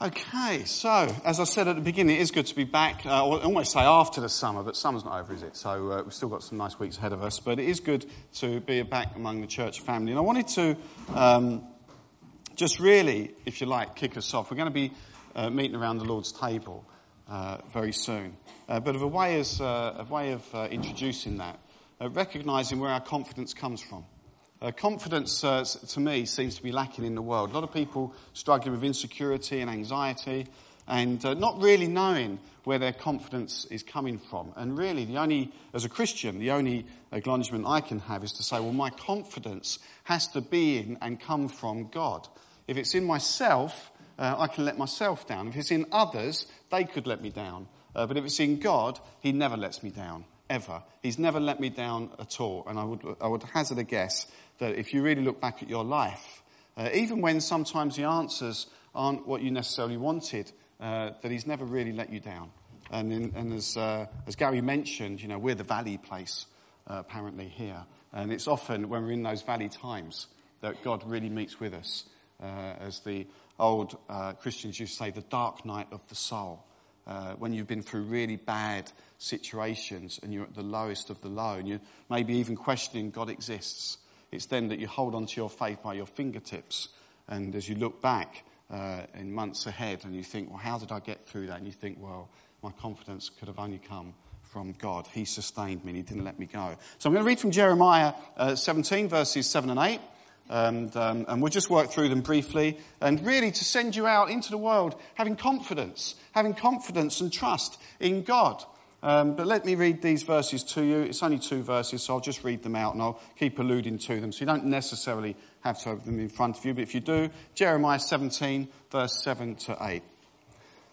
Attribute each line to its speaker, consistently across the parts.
Speaker 1: Okay, so as I said at the beginning, it is good to be back. Uh, I almost say after the summer, but summer's not over, is it? So uh, we've still got some nice weeks ahead of us. But it is good to be back among the church family. And I wanted to um, just really, if you like, kick us off. We're going to be uh, meeting around the Lord's table uh, very soon. Uh, but of a way, as, uh, a way of introducing that, recognizing where our confidence comes from. Uh, confidence, uh, to me, seems to be lacking in the world. A lot of people struggling with insecurity and anxiety and uh, not really knowing where their confidence is coming from. And really, the only, as a Christian, the only acknowledgement I can have is to say, well, my confidence has to be in and come from God. If it's in myself, uh, I can let myself down. If it's in others, they could let me down. Uh, but if it's in God, He never lets me down ever. He's never let me down at all. And I would, I would hazard a guess that if you really look back at your life, uh, even when sometimes the answers aren't what you necessarily wanted, uh, that He's never really let you down. And, in, and as, uh, as Gary mentioned, you know, we're the valley place, uh, apparently here. And it's often when we're in those valley times that God really meets with us. Uh, as the old uh, Christians used to say, the dark night of the soul. when you've been through really bad situations and you're at the lowest of the low and you're maybe even questioning God exists. It's then that you hold on to your faith by your fingertips. And as you look back uh, in months ahead and you think, well, how did I get through that? And you think, well, my confidence could have only come from God. He sustained me and He didn't let me go. So I'm going to read from Jeremiah uh, 17, verses 7 and 8. And, um, and we'll just work through them briefly. And really to send you out into the world having confidence, having confidence and trust in God. Um, but let me read these verses to you. It's only two verses, so I'll just read them out and I'll keep alluding to them. So you don't necessarily have to have them in front of you, but if you do, Jeremiah 17, verse 7 to 8.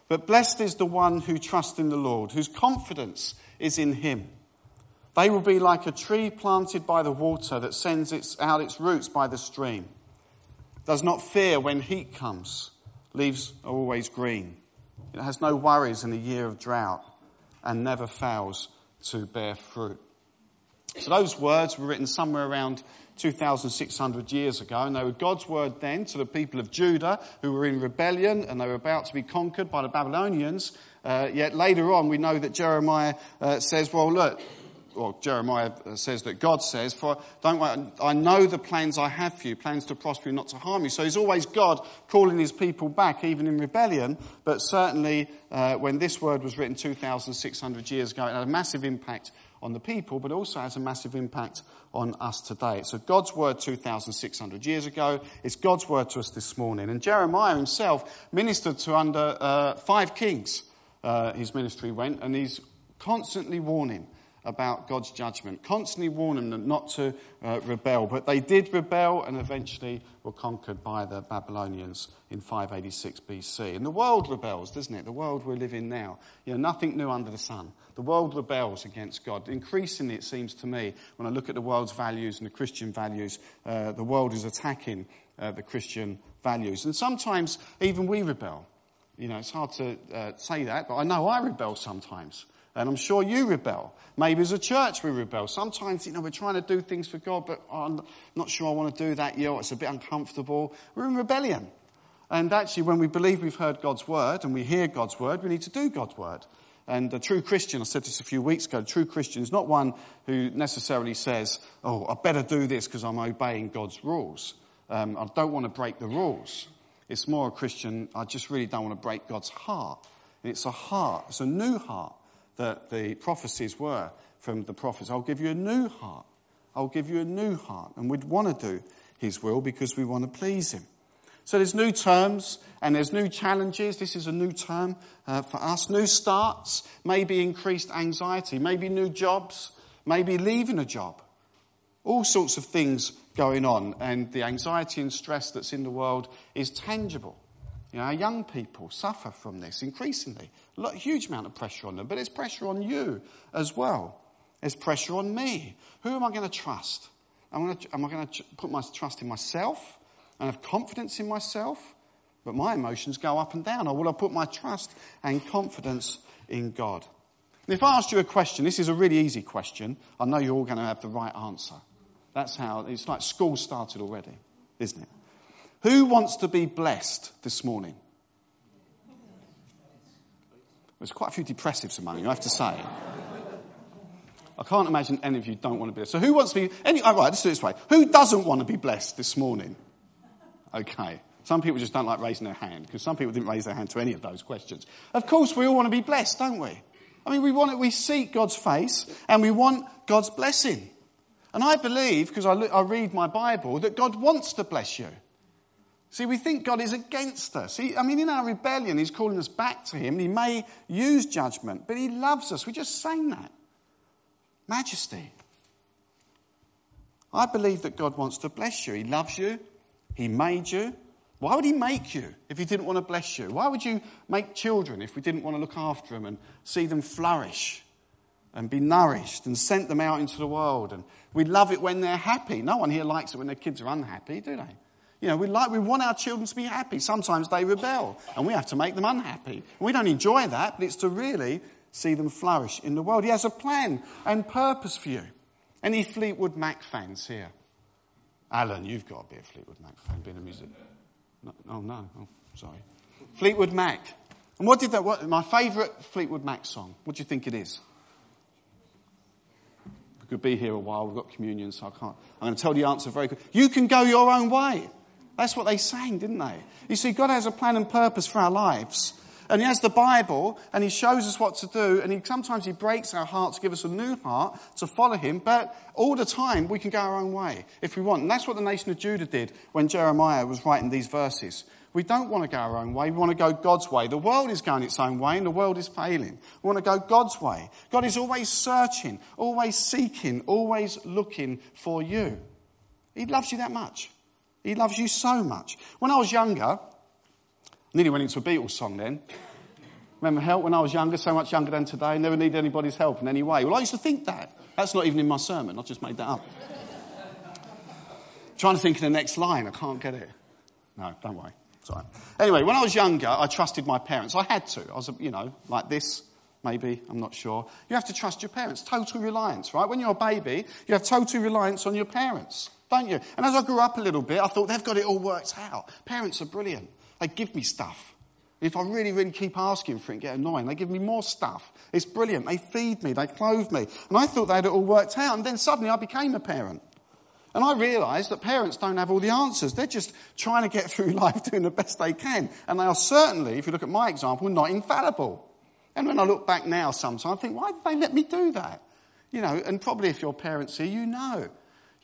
Speaker 1: But blessed is the one who trusts in the Lord, whose confidence is in him. They will be like a tree planted by the water that sends its, out its roots by the stream. Does not fear when heat comes. Leaves are always green. It has no worries in a year of drought and never fails to bear fruit. So those words were written somewhere around 2,600 years ago, and they were God's word then to the people of Judah who were in rebellion and they were about to be conquered by the Babylonians. Uh, yet later on, we know that Jeremiah uh, says, well, look, well, Jeremiah says that God says, for don't worry, I know the plans I have for you, plans to prosper you, not to harm you. So he's always God calling his people back, even in rebellion. But certainly, uh, when this word was written 2,600 years ago, it had a massive impact on the people, but also has a massive impact on us today. So God's word 2,600 years ago. It's God's word to us this morning. And Jeremiah himself ministered to under uh, five kings. Uh, his ministry went, and he's constantly warning about God's judgment, constantly warning them not to uh, rebel. But they did rebel and eventually were conquered by the Babylonians in 586 BC. And the world rebels, doesn't it? The world we live in now. You know, nothing new under the sun. The world rebels against God. Increasingly, it seems to me, when I look at the world's values and the Christian values, uh, the world is attacking uh, the Christian values. And sometimes even we rebel. You know, it's hard to uh, say that, but I know I rebel sometimes. And I'm sure you rebel. Maybe as a church we rebel. Sometimes, you know, we're trying to do things for God, but I'm not sure I want to do that yet. It's a bit uncomfortable. We're in rebellion. And actually, when we believe we've heard God's word and we hear God's word, we need to do God's word. And a true Christian, I said this a few weeks ago, a true Christian is not one who necessarily says, oh, I better do this because I'm obeying God's rules. Um, I don't want to break the rules. It's more a Christian, I just really don't want to break God's heart. And it's a heart, it's a new heart that the prophecies were from the prophets. I'll give you a new heart. I'll give you a new heart. And we'd want to do his will because we want to please him. So there's new terms and there's new challenges. This is a new term uh, for us. New starts, maybe increased anxiety, maybe new jobs, maybe leaving a job. All sorts of things going on and the anxiety and stress that's in the world is tangible. You know, our young people suffer from this increasingly. A huge amount of pressure on them, but it's pressure on you as well. There's pressure on me. Who am I going to trust? Am I going to put my trust in myself and have confidence in myself? But my emotions go up and down. Or will I put my trust and confidence in God? And if I asked you a question, this is a really easy question. I know you're all going to have the right answer. That's how, it's like school started already, isn't it? Who wants to be blessed this morning? There's quite a few depressives among you, I have to say. I can't imagine any of you don't want to be blessed. So who wants to be, any, oh, right, let's do it this way. Who doesn't want to be blessed this morning? Okay. Some people just don't like raising their hand because some people didn't raise their hand to any of those questions. Of course, we all want to be blessed, don't we? I mean, we want it, we seek God's face and we want God's blessing. And I believe, because I, I read my Bible, that God wants to bless you. See, we think God is against us. He, I mean, in our rebellion, He's calling us back to Him. He may use judgment, but He loves us. We're just sang that. Majesty. I believe that God wants to bless you. He loves you. He made you. Why would He make you if He didn't want to bless you? Why would you make children if we didn't want to look after them and see them flourish and be nourished and sent them out into the world? And we love it when they're happy. No one here likes it when their kids are unhappy, do they? You know, we, like, we want our children to be happy. Sometimes they rebel, and we have to make them unhappy. We don't enjoy that, but it's to really see them flourish in the world. He has a plan and purpose for you. Any Fleetwood Mac fans here? Alan, you've got to be a Fleetwood Mac fan, being a musician. No, oh, no. Oh, sorry. Fleetwood Mac. And what did that, what, my favourite Fleetwood Mac song, what do you think it is? We could be here a while, we've got communion, so I can't. I'm going to tell you the answer very quick. You can go your own way. That's what they sang, didn't they? You see, God has a plan and purpose for our lives. And he has the Bible, and he shows us what to do, and he, sometimes he breaks our heart to give us a new heart to follow him, but all the time we can go our own way if we want. And that's what the nation of Judah did when Jeremiah was writing these verses. We don't want to go our own way, we want to go God's way. The world is going its own way, and the world is failing. We want to go God's way. God is always searching, always seeking, always looking for you. He loves you that much. He loves you so much. When I was younger, nearly went into a Beatles song then. Remember help when I was younger, so much younger than today, never needed anybody's help in any way. Well, I used to think that. That's not even in my sermon, I just made that up. Trying to think of the next line, I can't get it. No, don't worry. Sorry. Anyway, when I was younger, I trusted my parents. I had to. I was, you know, like this, maybe, I'm not sure. You have to trust your parents. Total reliance, right? When you're a baby, you have total reliance on your parents don't you? And as I grew up a little bit, I thought they've got it all worked out. Parents are brilliant. They give me stuff. If I really, really keep asking for it and get annoying, they give me more stuff. It's brilliant. They feed me, they clothe me. And I thought they had it all worked out. And then suddenly I became a parent. And I realised that parents don't have all the answers. They're just trying to get through life doing the best they can. And they are certainly, if you look at my example, not infallible. And when I look back now sometimes, I think, why did they let me do that? You know, and probably if your parents here, you know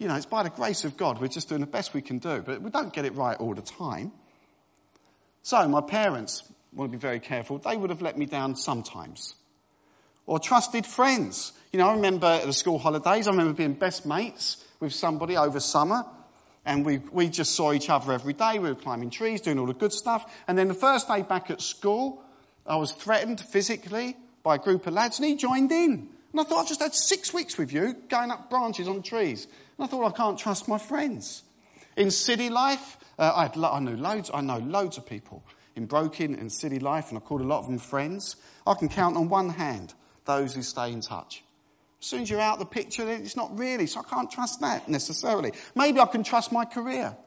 Speaker 1: you know, it's by the grace of God. We're just doing the best we can do, but we don't get it right all the time. So my parents want to be very careful. They would have let me down sometimes. Or trusted friends. You know, I remember at the school holidays, I remember being best mates with somebody over summer. And we, we just saw each other every day. We were climbing trees, doing all the good stuff. And then the first day back at school, I was threatened physically by a group of lads and he joined in. And I thought, I've just had six weeks with you going up branches on trees. And I thought, I can't trust my friends. In city life, uh, I, had, I, knew loads, I know loads of people in Broken and city life, and I called a lot of them friends. I can count on one hand those who stay in touch. As soon as you're out of the picture, it's not really, so I can't trust that necessarily. Maybe I can trust my career.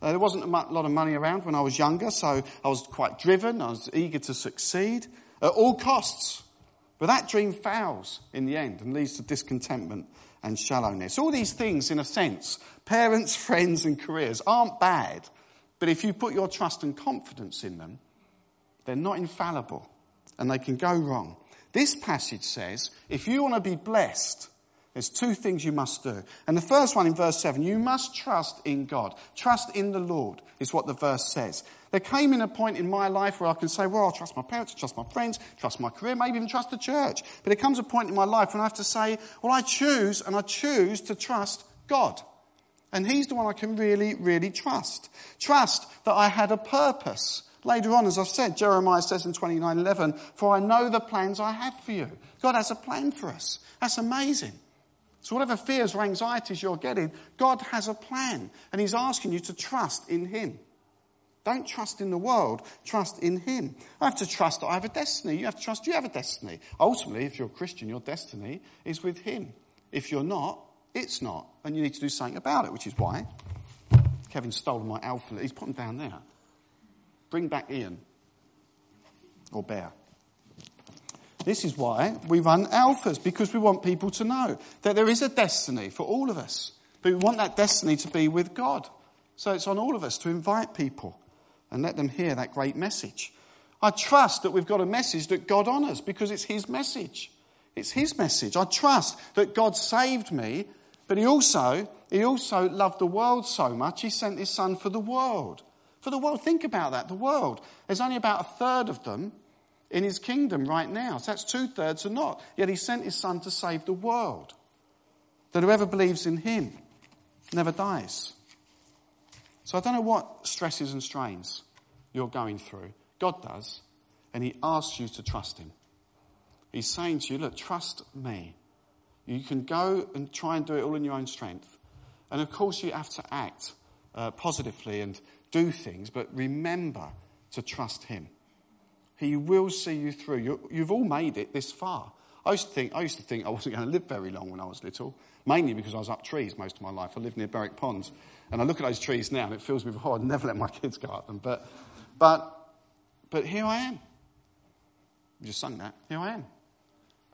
Speaker 1: Uh, there wasn't a lot of money around when I was younger, so I was quite driven. I was eager to succeed at all costs. But that dream fails in the end and leads to discontentment and shallowness. All these things, in a sense, parents, friends, and careers aren't bad, but if you put your trust and confidence in them, they're not infallible and they can go wrong. This passage says if you want to be blessed, there's two things you must do. And the first one in verse 7, you must trust in God. Trust in the Lord is what the verse says. There came in a point in my life where I can say, well, I'll trust my parents, trust my friends, trust my career, maybe even trust the church. But there comes a point in my life when I have to say, well, I choose and I choose to trust God. And He's the one I can really, really trust. Trust that I had a purpose. Later on, as I've said, Jeremiah says in 29:11, "For I know the plans I have for you." God has a plan for us. That's amazing. So, whatever fears or anxieties you're getting, God has a plan, and He's asking you to trust in Him. Don't trust in the world, trust in Him. I have to trust that I have a destiny. You have to trust you have a destiny. Ultimately, if you're a Christian, your destiny is with Him. If you're not, it's not, and you need to do something about it, which is why Kevin's stolen my alpha. He's put them down there. Bring back Ian or Bear. This is why we run alphas, because we want people to know that there is a destiny for all of us. But we want that destiny to be with God. So it's on all of us to invite people and let them hear that great message. I trust that we've got a message that God honours because it's His message. It's His message. I trust that God saved me, but He also, He also loved the world so much, He sent His Son for the world. For the world, think about that, the world. There's only about a third of them in His kingdom right now. So that's two thirds are not. Yet He sent His Son to save the world. That whoever believes in Him never dies. So I don't know what stresses and strains you're going through. God does. And He asks you to trust Him. He's saying to you, look, trust me. You can go and try and do it all in your own strength. And of course, you have to act uh, positively and do things, but remember to trust Him. He will see you through. you you've all made it this far. I used to think I used to think I wasn't going to live very long when I was little, mainly because I was up trees most of my life. I lived near Berwick Ponds, and I look at those trees now and it fills me with oh, horror. I'd never let my kids go up them, but but but here I am. You just sung that. Here I am.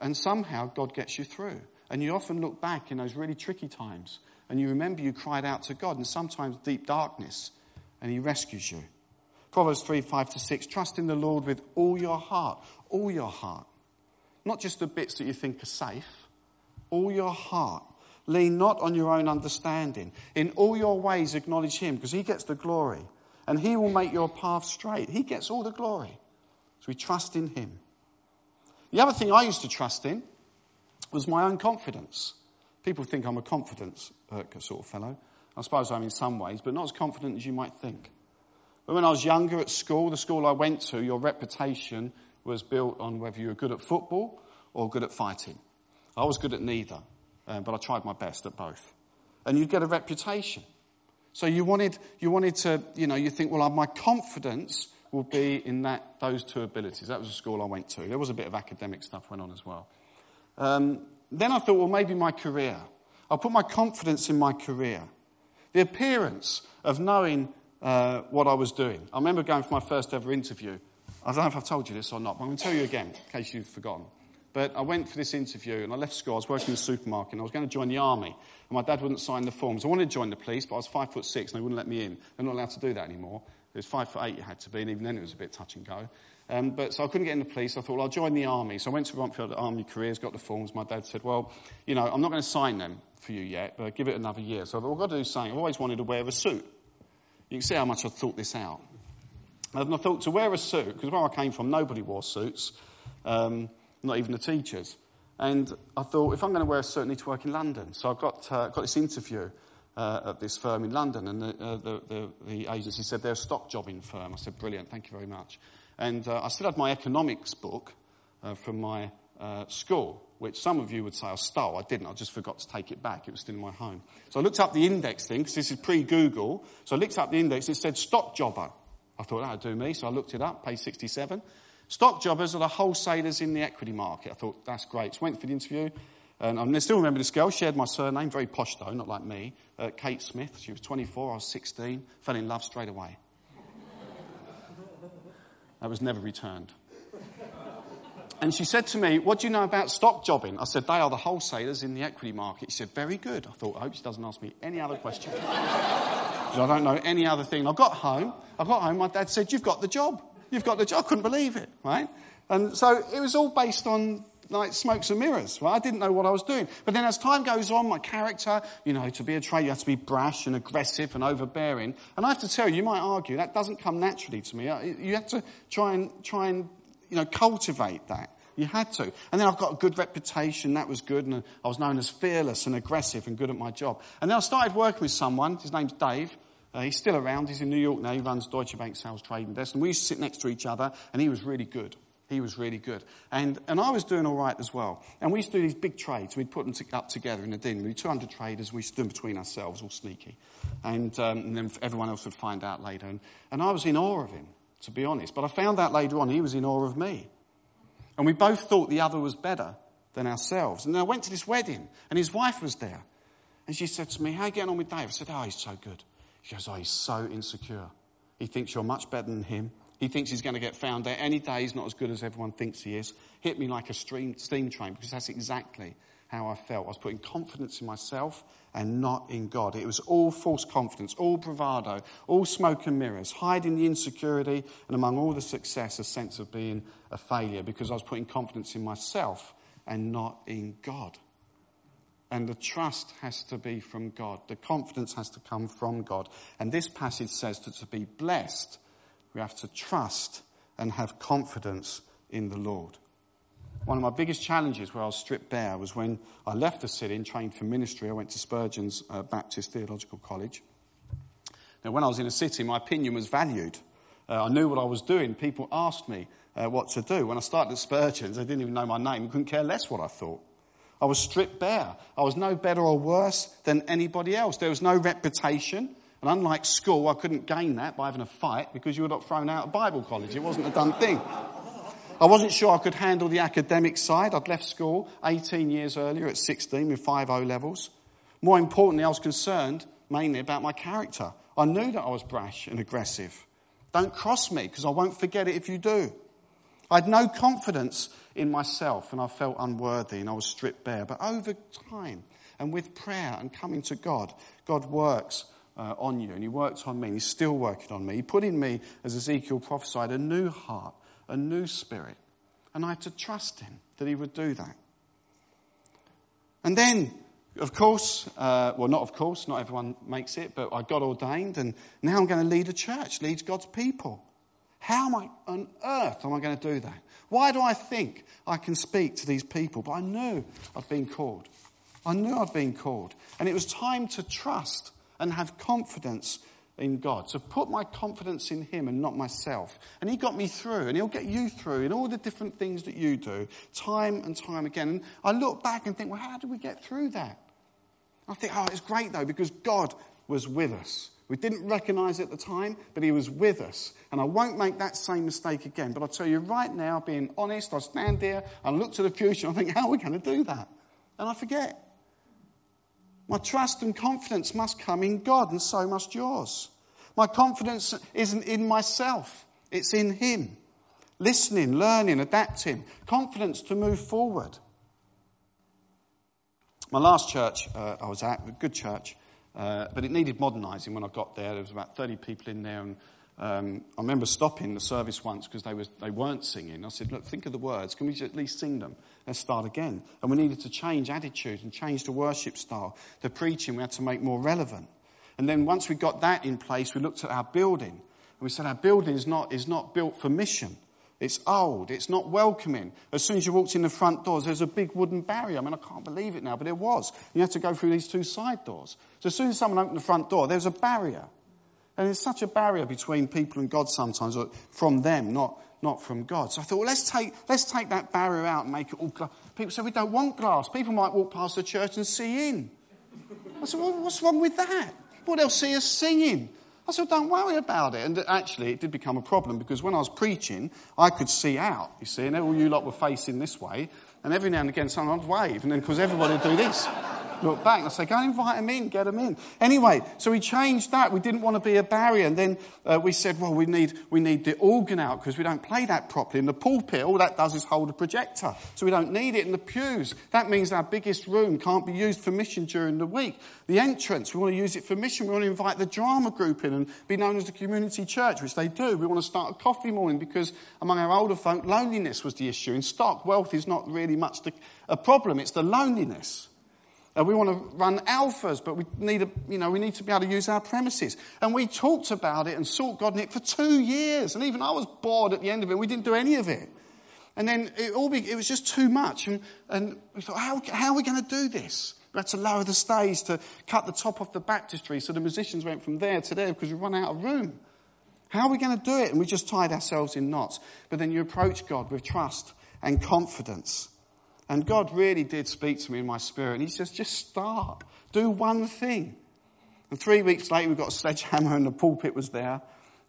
Speaker 1: And somehow God gets you through. And you often look back in those really tricky times and you remember you cried out to God and sometimes deep darkness and He rescues you. Proverbs 3 5 to 6 Trust in the Lord with all your heart. All your heart. Not just the bits that you think are safe. All your heart. Lean not on your own understanding. In all your ways acknowledge Him because He gets the glory and He will make your path straight. He gets all the glory. So we trust in Him. The other thing I used to trust in was my own confidence. People think I'm a confidence uh, sort of fellow. I suppose I'm in some ways, but not as confident as you might think. But when I was younger at school, the school I went to, your reputation was built on whether you were good at football or good at fighting. I was good at neither, um, but I tried my best at both. And you get a reputation. So you wanted, you wanted to, you know, you think, well, my confidence will be in that, those two abilities. That was the school I went to. There was a bit of academic stuff went on as well. Um, then I thought, well, maybe my career. I'll put my confidence in my career. The appearance of knowing uh, what I was doing. I remember going for my first ever interview. I don't know if I've told you this or not, but I'm going to tell you again in case you've forgotten. But I went for this interview and I left school. I was working in a supermarket and I was going to join the army. And my dad wouldn't sign the forms. I wanted to join the police, but I was five foot six and they wouldn't let me in. They're not allowed to do that anymore. It was five foot eight you had to be, and even then it was a bit touch and go. Um, but so I couldn't get in the police. I thought, well, I'll join the army. So I went to Romford Army Careers, got the forms. My dad said, well, you know, I'm not going to sign them for you yet, but give it another year. So I thought, well, I've got to do something. I've always wanted to wear a suit. You can see how much I thought this out. And I thought to wear a suit, because where I came from, nobody wore suits, um, not even the teachers. And I thought, if I'm going to wear a suit, I need to work in London. So I got, uh, got this interview uh, at this firm in London, and the, uh, the, the, the, agency said they're a stock jobbing firm. I said, brilliant, thank you very much. And uh, I still had my economics book uh, from my uh, school, which some of you would say I stole. I didn't. I just forgot to take it back. It was still in my home. So I looked up the index thing, because this is pre-Google. So I looked up the index. It said stock jobber. I thought that would do me. So I looked it up, page 67. Stock jobbers are the wholesalers in the equity market. I thought, that's great. So went for the interview. And I still remember this girl. shared my surname, very posh though, not like me. Uh, Kate Smith. She was 24. I was 16. Fell in love straight away. that was never returned. And she said to me, What do you know about stock jobbing? I said, They are the wholesalers in the equity market. She said, Very good. I thought, I hope she doesn't ask me any other question. I don't know any other thing. I got home. I got home. My dad said, You've got the job. You've got the job. I couldn't believe it, right? And so it was all based on like smokes and mirrors. Right? I didn't know what I was doing. But then as time goes on, my character, you know, to be a trader, you have to be brash and aggressive and overbearing. And I have to tell you, you might argue that doesn't come naturally to me. You have to try and, try and, you know, cultivate that. You had to. And then I've got a good reputation. That was good. And I was known as fearless and aggressive and good at my job. And then I started working with someone. His name's Dave. Uh, he's still around. He's in New York now. He runs Deutsche Bank Sales Trading Desk. And we used to sit next to each other. And he was really good. He was really good. And, and I was doing all right as well. And we used to do these big trades. We'd put them to, up together in a din. We'd 200 traders. We stood between ourselves, all sneaky. And, um, and then everyone else would find out later. And, and I was in awe of him, to be honest. But I found out later on he was in awe of me. And we both thought the other was better than ourselves. And I went to this wedding, and his wife was there. And she said to me, How are you getting on with Dave? I said, Oh, he's so good. She goes, Oh, he's so insecure. He thinks you're much better than him He thinks he's going to get found out any day. He's not as good as everyone thinks he is. Hit me like a steam train because that's exactly how I felt. I was putting confidence in myself and not in God. It was all false confidence, all bravado, all smoke and mirrors, hiding the insecurity and among all the success, a sense of being a failure because I was putting confidence in myself and not in God. And the trust has to be from God. The confidence has to come from God. And this passage says that to be blessed, we have to trust and have confidence in the Lord. One of my biggest challenges where I was stripped bare was when I left the city and trained for ministry. I went to Spurgeon's uh, Baptist Theological College. Now, when I was in a city, my opinion was valued. Uh, I knew what I was doing. People asked me uh, what to do. When I started at Spurgeon's, they didn't even know my name. couldn't care less what I thought. I was stripped bare. I was no better or worse than anybody else. There was no reputation. And unlike school, I couldn't gain that by having a fight because you were not thrown out of Bible college. It wasn't a done thing. I wasn't sure I could handle the academic side. I'd left school 18 years earlier at 16 with five O levels. More importantly, I was concerned mainly about my character. I knew that I was brash and aggressive. Don't cross me because I won't forget it if you do. I had no confidence in myself and I felt unworthy and I was stripped bare. But over time and with prayer and coming to God, God works uh, on you and He worked on me and He's still working on me. He put in me, as Ezekiel prophesied, a new heart, a new spirit. And I had to trust Him that He would do that. And then, of course, uh, well, not of course, not everyone makes it, but I got ordained and now I'm going to lead a church, lead God's people. How am I, on earth am I going to do that? Why do I think I can speak to these people? But I knew I'd been called. I knew I'd been called. And it was time to trust and have confidence in God. So put my confidence in Him and not myself. And He got me through, and He'll get you through in all the different things that you do, time and time again. And I look back and think, well, how did we get through that? I think, oh, it's great though, because God was with us. We didn't recognize it at the time, but he was with us. And I won't make that same mistake again. But I'll tell you right now, being honest, I stand there and look to the future and I think, how are we going to do that? And I forget. My trust and confidence must come in God, and so must yours. My confidence isn't in myself, it's in Him. Listening, learning, adapting, confidence to move forward. My last church uh, I was at, a good church, uh, but it needed modernising when I got there. There was about 30 people in there, and um, I remember stopping the service once because they, they weren't singing. I said, look, think of the words. Can we at least sing them? Let's start again. And we needed to change attitude and change the worship style. The preaching we had to make more relevant. And then once we got that in place, we looked at our building. And we said, our building is not, is not built for mission. It's old. It's not welcoming. As soon as you walked in the front doors, there's a big wooden barrier. I mean, I can't believe it now, but it was. You had to go through these two side doors. So as soon as someone opened the front door, there was a barrier. And there's such a barrier between people and God sometimes, or from them, not, not from God. So I thought, well, let's take, let's take that barrier out and make it all glass. People say we don't want glass. People might walk past the church and see in. I said, well, what's wrong with that? Well, they'll see us singing. I said, don't worry about it. And actually, it did become a problem because when I was preaching, I could see out, you see, and all you lot were facing this way. And every now and again, someone would wave, and then because everybody would do this look back. And I say, go and invite them in, get them in. Anyway, so we changed that. We didn't want to be a barrier. And then uh, we said, well, we need, we need the organ out because we don't play that properly. In the pulpit, all that does is hold a projector. So we don't need it in the pews. That means our biggest room can't be used for mission during the week. The entrance, we want to use it for mission. We want to invite the drama group in and be known as the community church, which they do. We want to start a coffee morning because among our older folk, loneliness was the issue. In stock, wealth is not really much the, a problem. It's the loneliness. Uh, we want to run alphas, but we need, a, you know, we need to be able to use our premises. And we talked about it and sought God in it for two years. And even I was bored at the end of it. We didn't do any of it. And then it all be, it was just too much. And, and we thought, how, how are we going to do this? We had to lower the stage to cut the top off the baptistry so the musicians went from there to there because we run out of room. How are we going to do it? And we just tied ourselves in knots. But then you approach God with trust and confidence. And God really did speak to me in my spirit. And He says, just start. Do one thing. And three weeks later, we got a sledgehammer and the pulpit was there.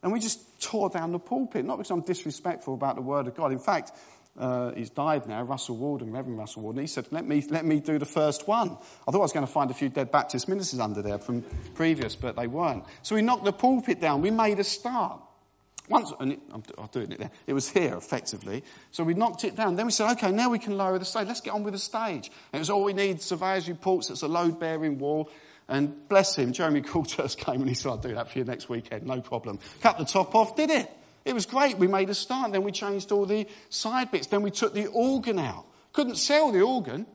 Speaker 1: And we just tore down the pulpit. Not because I'm disrespectful about the word of God. In fact, uh, he's died now, Russell Walden, Reverend Russell Walden. He said, let me, let me do the first one. I thought I was going to find a few dead Baptist ministers under there from previous, but they weren't. So we knocked the pulpit down. We made a start. Once, and it, I'm, I'm, doing it there. It was here, effectively. So we knocked it down. Then we said, okay, now we can lower the stage. Let's get on with the stage. And it was all we need, surveyor's reports. It's a load-bearing wall. And bless him, Jeremy Coulthurst came and he said, I'll do that for you next weekend, no problem. Cut the top off, did it. It was great. We made a start. Then we changed all the side bits. Then we took the organ out. Couldn't sell the organ.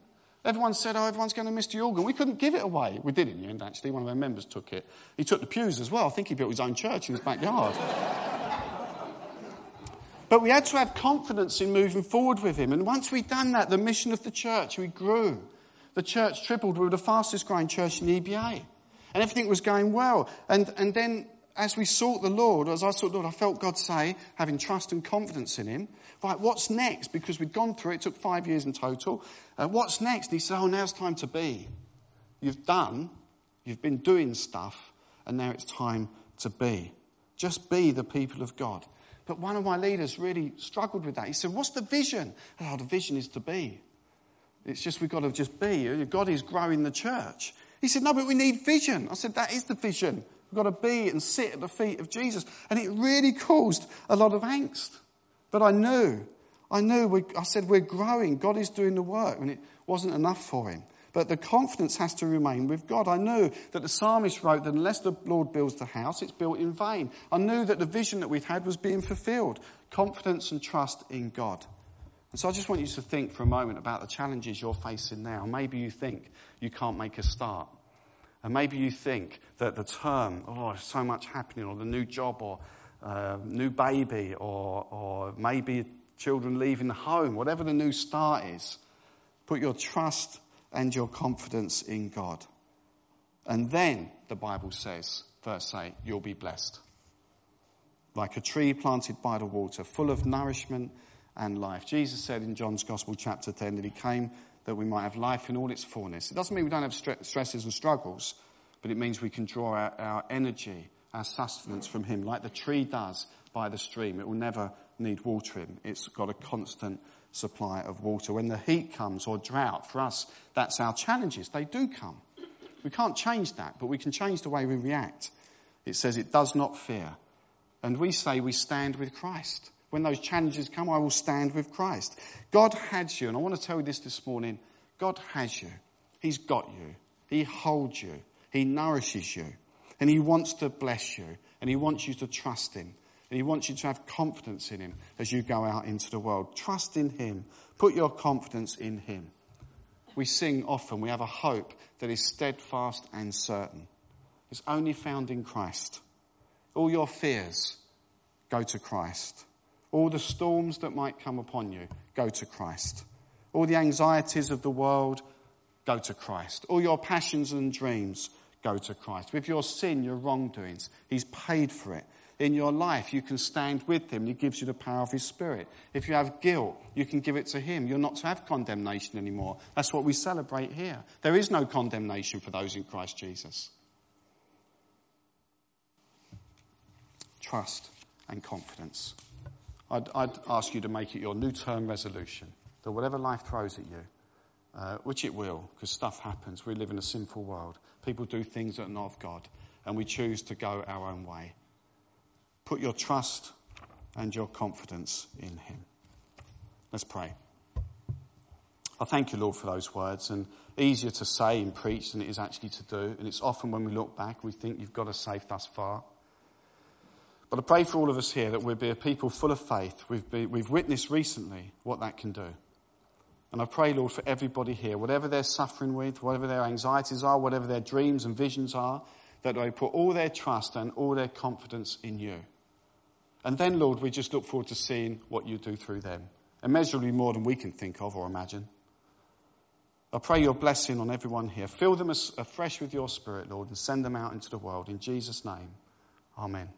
Speaker 1: Everyone said, oh, everyone's going to miss the organ. We couldn't give it away. We did in the end, actually. One of our members took it. He took the pews as well. I think he built his own church in his backyard. But we had to have confidence in moving forward with him. And once we'd done that, the mission of the church, we grew. The church tripled. We were the fastest growing church in the EBA. And everything was going well. And, and then as we sought the Lord, as I sought the Lord, I felt God say, having trust and confidence in him, right, what's next? Because we'd gone through it, it took five years in total. Uh, what's next? And he said, oh, now's time to be. You've done, you've been doing stuff, and now it's time to be. Just be the people of God. But one of my leaders really struggled with that. He said, what's the vision? Oh, the vision is to be. It's just we've got to just be. God is growing the church. He said, no, but we need vision. I said, that is the vision. We've got to be and sit at the feet of Jesus. And it really caused a lot of angst. But I knew, I knew, we, I said, we're growing. God is doing the work. And it wasn't enough for him. But the confidence has to remain with God. I knew that the psalmist wrote that unless the Lord builds the house, it's built in vain. I knew that the vision that we've had was being fulfilled. Confidence and trust in God. And so I just want you to think for a moment about the challenges you're facing now. Maybe you think you can't make a start. And maybe you think that the term, oh, so much happening, or the new job, or uh, new baby, or, or maybe children leaving the home, whatever the new start is, put your trust and your confidence in God. And then, the Bible says, verse 8, you'll be blessed. Like a tree planted by the water, full of nourishment and life. Jesus said in John's Gospel, chapter 10, that he came that we might have life in all its fullness. It doesn't mean we don't have stresses and struggles, but it means we can draw our, our energy, our sustenance from Him, like the tree does by the stream. It will never need watering. It's got a constant supply of water. When the heat comes or drought, for us, that's our challenges. They do come. We can't change that, but we can change the way we react. It says it does not fear. And we say we stand with Christ. When those challenges come, I will stand with Christ. God has you, and I want to tell you this this morning. God has you. He's got you. He holds you. He nourishes you. And He wants to bless you. And He wants you to trust Him. And He wants you to have confidence in Him as you go out into the world. Trust in Him. Put your confidence in Him. We sing often, we have a hope that is steadfast and certain. It's only found in Christ. All your fears go to Christ. All the storms that might come upon you, go to Christ. All the anxieties of the world, go to Christ. All your passions and dreams, go to Christ. With your sin, your wrongdoings, He's paid for it. In your life, you can stand with Him. He gives you the power of His Spirit. If you have guilt, you can give it to Him. You're not to have condemnation anymore. That's what we celebrate here. There is no condemnation for those in Christ Jesus. Trust and confidence. I'd, I'd, ask you to make it your new term resolution that whatever life throws at you, uh, which it will, because stuff happens. We live in a sinful world. People do things that are not of God, and we choose to go our own way. Put your trust and your confidence in Him. Let's pray. I thank you, Lord, for those words, and easier to say and preach than it is actually to do. And it's often when we look back, we think you've got us safe thus far. But I pray for all of us here that we'll be a people full of faith. We've, be, we've witnessed recently what that can do. And I pray, Lord, for everybody here, whatever they're suffering with, whatever their anxieties are, whatever their dreams and visions are, that they put all their trust and all their confidence in you. And then, Lord, we just look forward to seeing what you do through them. Immeasurably more than we can think of or imagine. I pray your blessing on everyone here. Fill them afresh with your spirit, Lord, and send them out into the world. In Jesus' name, amen.